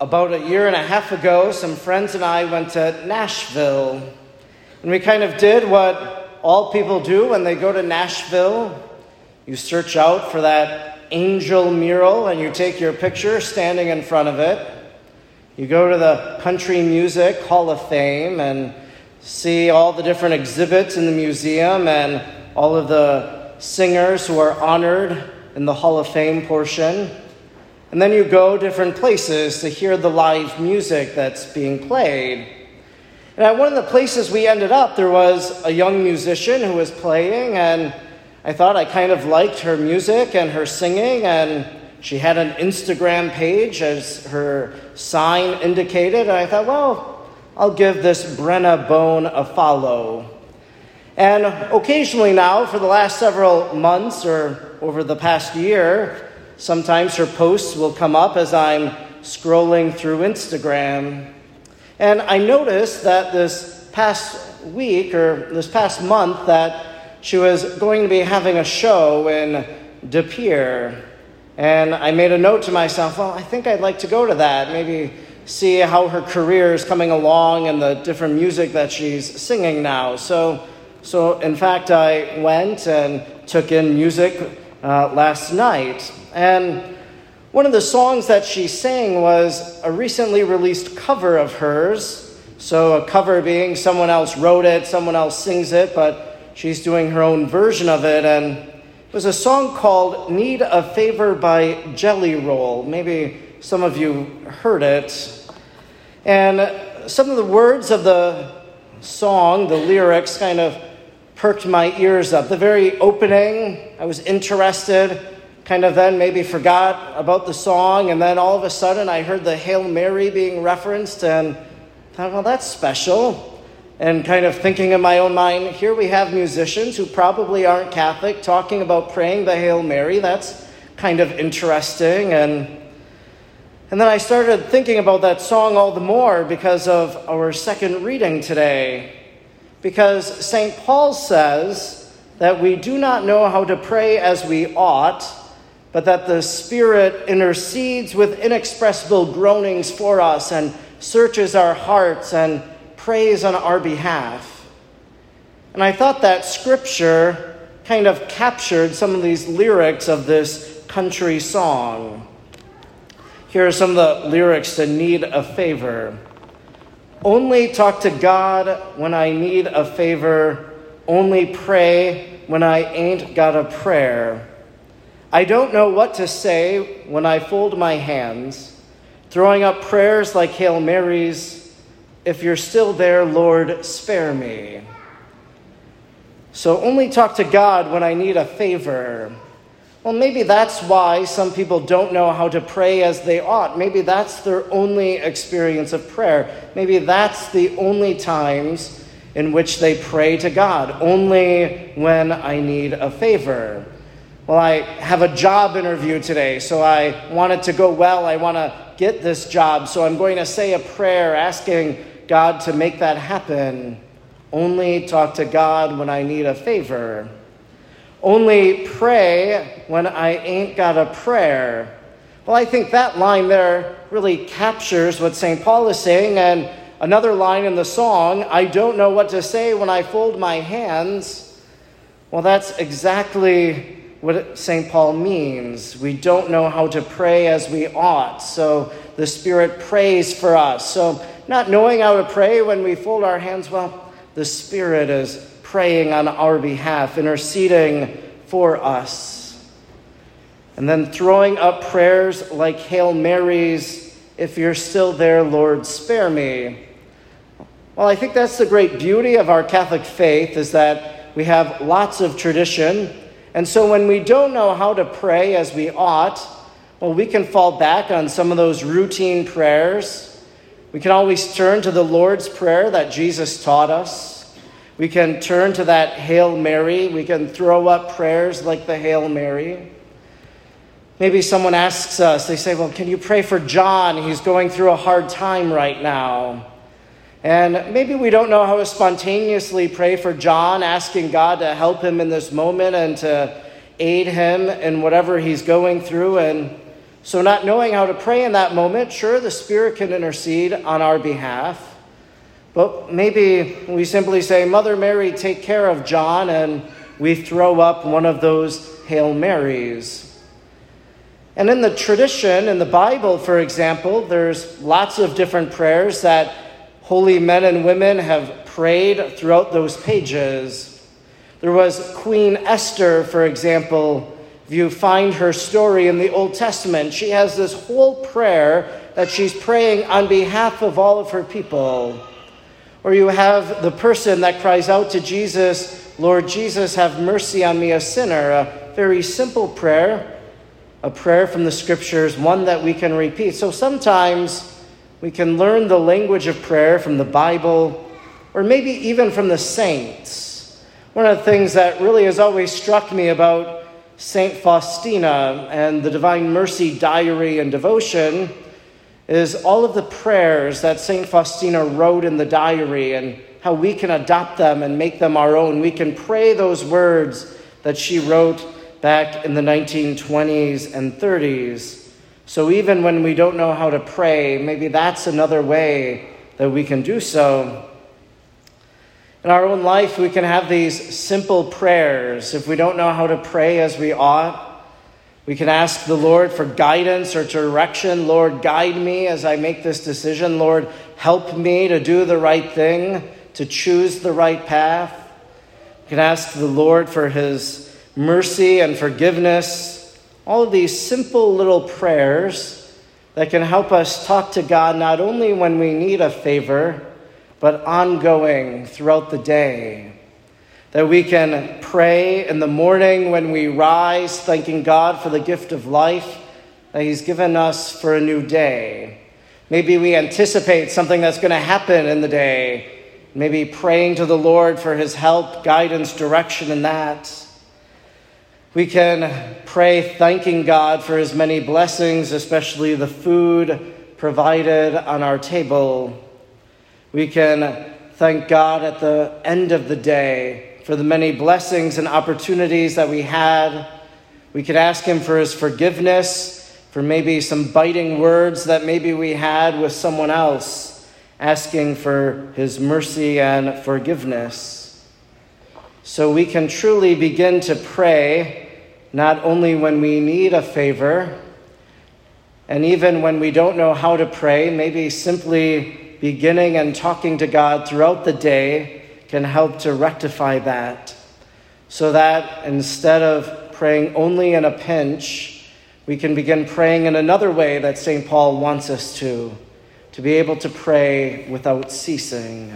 About a year and a half ago, some friends and I went to Nashville. And we kind of did what all people do when they go to Nashville. You search out for that angel mural and you take your picture standing in front of it. You go to the Country Music Hall of Fame and see all the different exhibits in the museum and all of the singers who are honored in the Hall of Fame portion. And then you go different places to hear the live music that's being played. And at one of the places we ended up, there was a young musician who was playing, and I thought I kind of liked her music and her singing, and she had an Instagram page as her sign indicated. And I thought, well, I'll give this Brenna Bone a follow. And occasionally now, for the last several months or over the past year, Sometimes her posts will come up as I'm scrolling through Instagram. And I noticed that this past week or this past month that she was going to be having a show in De Pere. And I made a note to myself, well, I think I'd like to go to that. Maybe see how her career is coming along and the different music that she's singing now. So, so in fact, I went and took in music uh, last night. And one of the songs that she sang was a recently released cover of hers. So, a cover being someone else wrote it, someone else sings it, but she's doing her own version of it. And it was a song called Need a Favor by Jelly Roll. Maybe some of you heard it. And some of the words of the song, the lyrics, kind of perked my ears up. The very opening, I was interested, kind of then maybe forgot about the song, and then all of a sudden I heard the Hail Mary being referenced and thought, well, that's special. And kind of thinking in my own mind, here we have musicians who probably aren't Catholic talking about praying the Hail Mary. That's kind of interesting. And, and then I started thinking about that song all the more because of our second reading today. Because St. Paul says that we do not know how to pray as we ought, but that the Spirit intercedes with inexpressible groanings for us and searches our hearts and prays on our behalf. And I thought that scripture kind of captured some of these lyrics of this country song. Here are some of the lyrics to Need a Favor. Only talk to God when I need a favor. Only pray when I ain't got a prayer. I don't know what to say when I fold my hands, throwing up prayers like Hail Marys. If you're still there, Lord, spare me. So only talk to God when I need a favor. Well, maybe that's why some people don't know how to pray as they ought. Maybe that's their only experience of prayer. Maybe that's the only times in which they pray to God, only when I need a favor. Well, I have a job interview today, so I want it to go well. I want to get this job, so I'm going to say a prayer asking God to make that happen. Only talk to God when I need a favor. Only pray when I ain't got a prayer. Well, I think that line there really captures what St. Paul is saying. And another line in the song, I don't know what to say when I fold my hands. Well, that's exactly what St. Paul means. We don't know how to pray as we ought. So the Spirit prays for us. So, not knowing how to pray when we fold our hands, well, the Spirit is praying on our behalf, interceding for us. And then throwing up prayers like Hail Marys, if you're still there, Lord, spare me. Well, I think that's the great beauty of our Catholic faith is that we have lots of tradition. And so when we don't know how to pray as we ought, well, we can fall back on some of those routine prayers. We can always turn to the Lord's Prayer that Jesus taught us. We can turn to that Hail Mary. We can throw up prayers like the Hail Mary. Maybe someone asks us, they say, Well, can you pray for John? He's going through a hard time right now. And maybe we don't know how to spontaneously pray for John, asking God to help him in this moment and to aid him in whatever he's going through. And So, not knowing how to pray in that moment, sure, the Spirit can intercede on our behalf. But maybe we simply say, Mother Mary, take care of John, and we throw up one of those Hail Marys. And in the tradition, in the Bible, for example, there's lots of different prayers that holy men and women have prayed throughout those pages. There was Queen Esther, for example. If you find her story in the Old Testament, she has this whole prayer that she's praying on behalf of all of her people. Or you have the person that cries out to Jesus, Lord Jesus, have mercy on me, a sinner. A very simple prayer, a prayer from the scriptures, one that we can repeat. So sometimes we can learn the language of prayer from the Bible or maybe even from the saints. One of the things that really has always struck me about St. Faustina and the Divine Mercy Diary and Devotion is all of the prayers that St. Faustina wrote in the diary and how we can adopt them and make them our own. We can pray those words that she wrote back in the 1920s and 30s. So even when we don't know how to pray, maybe that's another way that we can do so. In our own life, we can have these simple prayers. If we don't know how to pray as we ought, we can ask the Lord for guidance or direction. Lord, guide me as I make this decision. Lord, help me to do the right thing, to choose the right path. We can ask the Lord for his mercy and forgiveness. All of these simple little prayers that can help us talk to God not only when we need a favor, but ongoing throughout the day. That we can pray in the morning when we rise, thanking God for the gift of life that He's given us for a new day. Maybe we anticipate something that's going to happen in the day. Maybe praying to the Lord for His help, guidance, direction in that. We can pray thanking God for His many blessings, especially the food provided on our table. We can thank God at the end of the day for the many blessings and opportunities that we had. We could ask Him for His forgiveness, for maybe some biting words that maybe we had with someone else, asking for His mercy and forgiveness. So we can truly begin to pray not only when we need a favor, and even when we don't know how to pray, maybe simply beginning and talking to God throughout the day can help to rectify that. So that instead of praying only in a pinch, we can begin praying in another way that St. Paul wants us to, to be able to pray without ceasing.